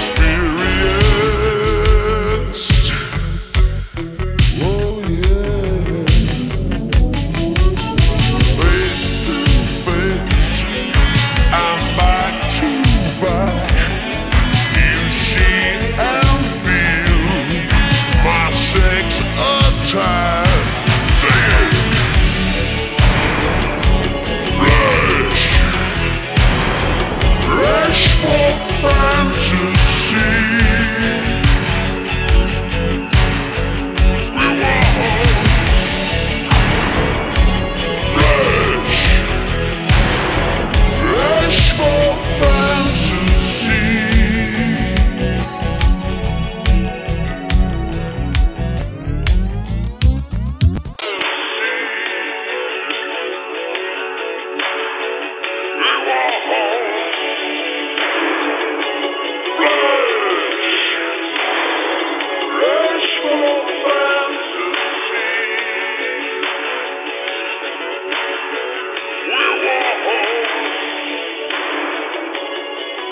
Spirit.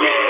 Amen.